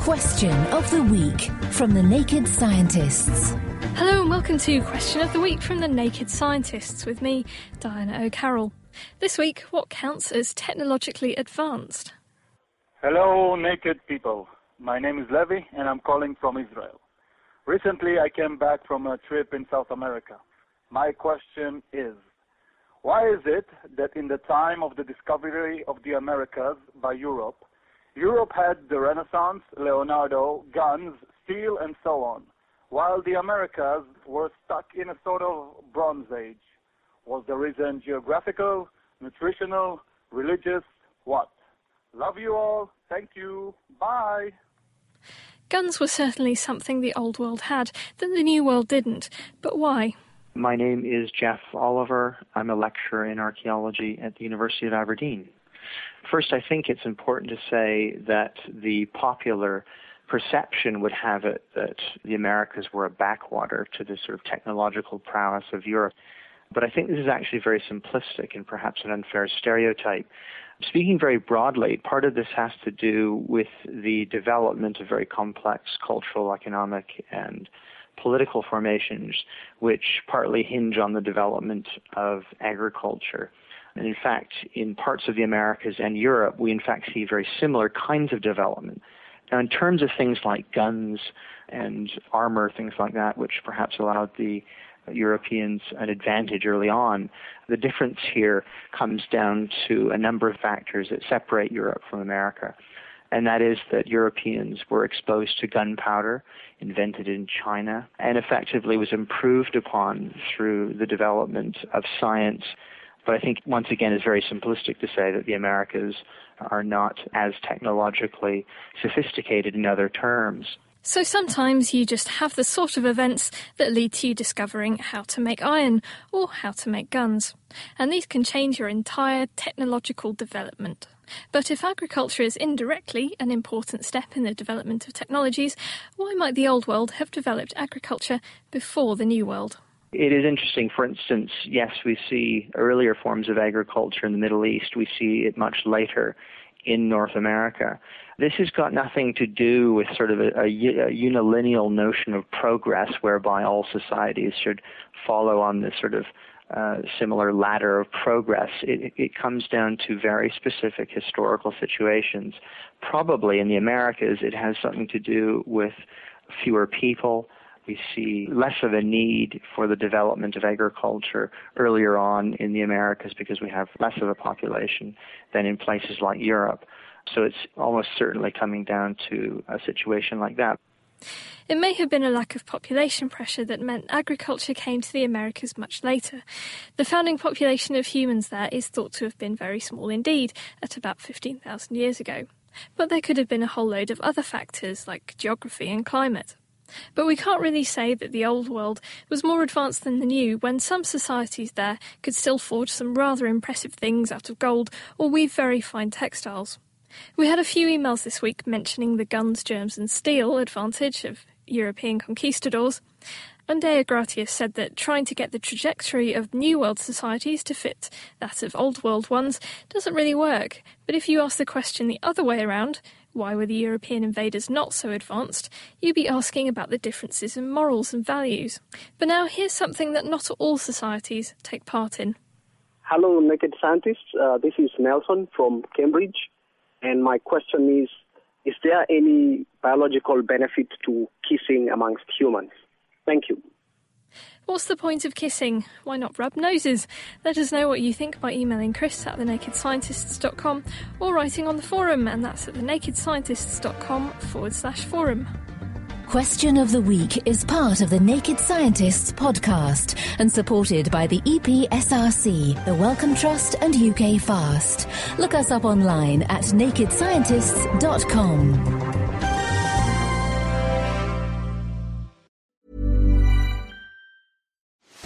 Question of the Week from the Naked Scientists. Hello and welcome to Question of the Week from the Naked Scientists with me, Diana O'Carroll. This week, what counts as technologically advanced? Hello, naked people. My name is Levi and I'm calling from Israel. Recently, I came back from a trip in South America. My question is why is it that in the time of the discovery of the Americas by Europe, Europe had the Renaissance, Leonardo, guns, steel, and so on, while the Americas were stuck in a sort of Bronze Age? Was the reason geographical, nutritional, religious, what? Love you all. Thank you. Bye. Guns were certainly something the Old World had that the New World didn't. But why? My name is Jeff Oliver. I'm a lecturer in archaeology at the University of Aberdeen. First, I think it's important to say that the popular perception would have it that the Americas were a backwater to the sort of technological prowess of Europe. But I think this is actually very simplistic and perhaps an unfair stereotype. Speaking very broadly, part of this has to do with the development of very complex cultural, economic, and political formations, which partly hinge on the development of agriculture. And in fact, in parts of the Americas and Europe, we in fact see very similar kinds of development. Now, in terms of things like guns and armor, things like that, which perhaps allowed the Europeans an advantage early on, the difference here comes down to a number of factors that separate Europe from America. And that is that Europeans were exposed to gunpowder, invented in China, and effectively was improved upon through the development of science but I think once again it's very simplistic to say that the Americas are not as technologically sophisticated in other terms. So sometimes you just have the sort of events that lead to you discovering how to make iron or how to make guns. And these can change your entire technological development. But if agriculture is indirectly an important step in the development of technologies, why might the Old World have developed agriculture before the New World? It is interesting. For instance, yes, we see earlier forms of agriculture in the Middle East. We see it much later in North America. This has got nothing to do with sort of a, a, a unilineal notion of progress whereby all societies should follow on this sort of uh, similar ladder of progress. It, it comes down to very specific historical situations. Probably in the Americas, it has something to do with fewer people, we see less of a need for the development of agriculture earlier on in the Americas because we have less of a population than in places like Europe. So it's almost certainly coming down to a situation like that. It may have been a lack of population pressure that meant agriculture came to the Americas much later. The founding population of humans there is thought to have been very small indeed, at about 15,000 years ago. But there could have been a whole load of other factors like geography and climate. But we can't really say that the old world was more advanced than the new when some societies there could still forge some rather impressive things out of gold or weave very fine textiles. We had a few emails this week mentioning the guns, germs, and steel advantage of European conquistadors. Andrea Gratius said that trying to get the trajectory of New World societies to fit that of Old World ones doesn't really work. But if you ask the question the other way around, why were the European invaders not so advanced? You'd be asking about the differences in morals and values. But now here's something that not all societies take part in. Hello, Naked Scientists. Uh, this is Nelson from Cambridge. And my question is Is there any biological benefit to kissing amongst humans? Thank you. What's the point of kissing? Why not rub noses? Let us know what you think by emailing chris at thenakedscientists.com or writing on the forum, and that's at thenakedscientists.com forward slash forum. Question of the Week is part of the Naked Scientists podcast and supported by the EPSRC, the Wellcome Trust, and UK Fast. Look us up online at nakedscientists.com.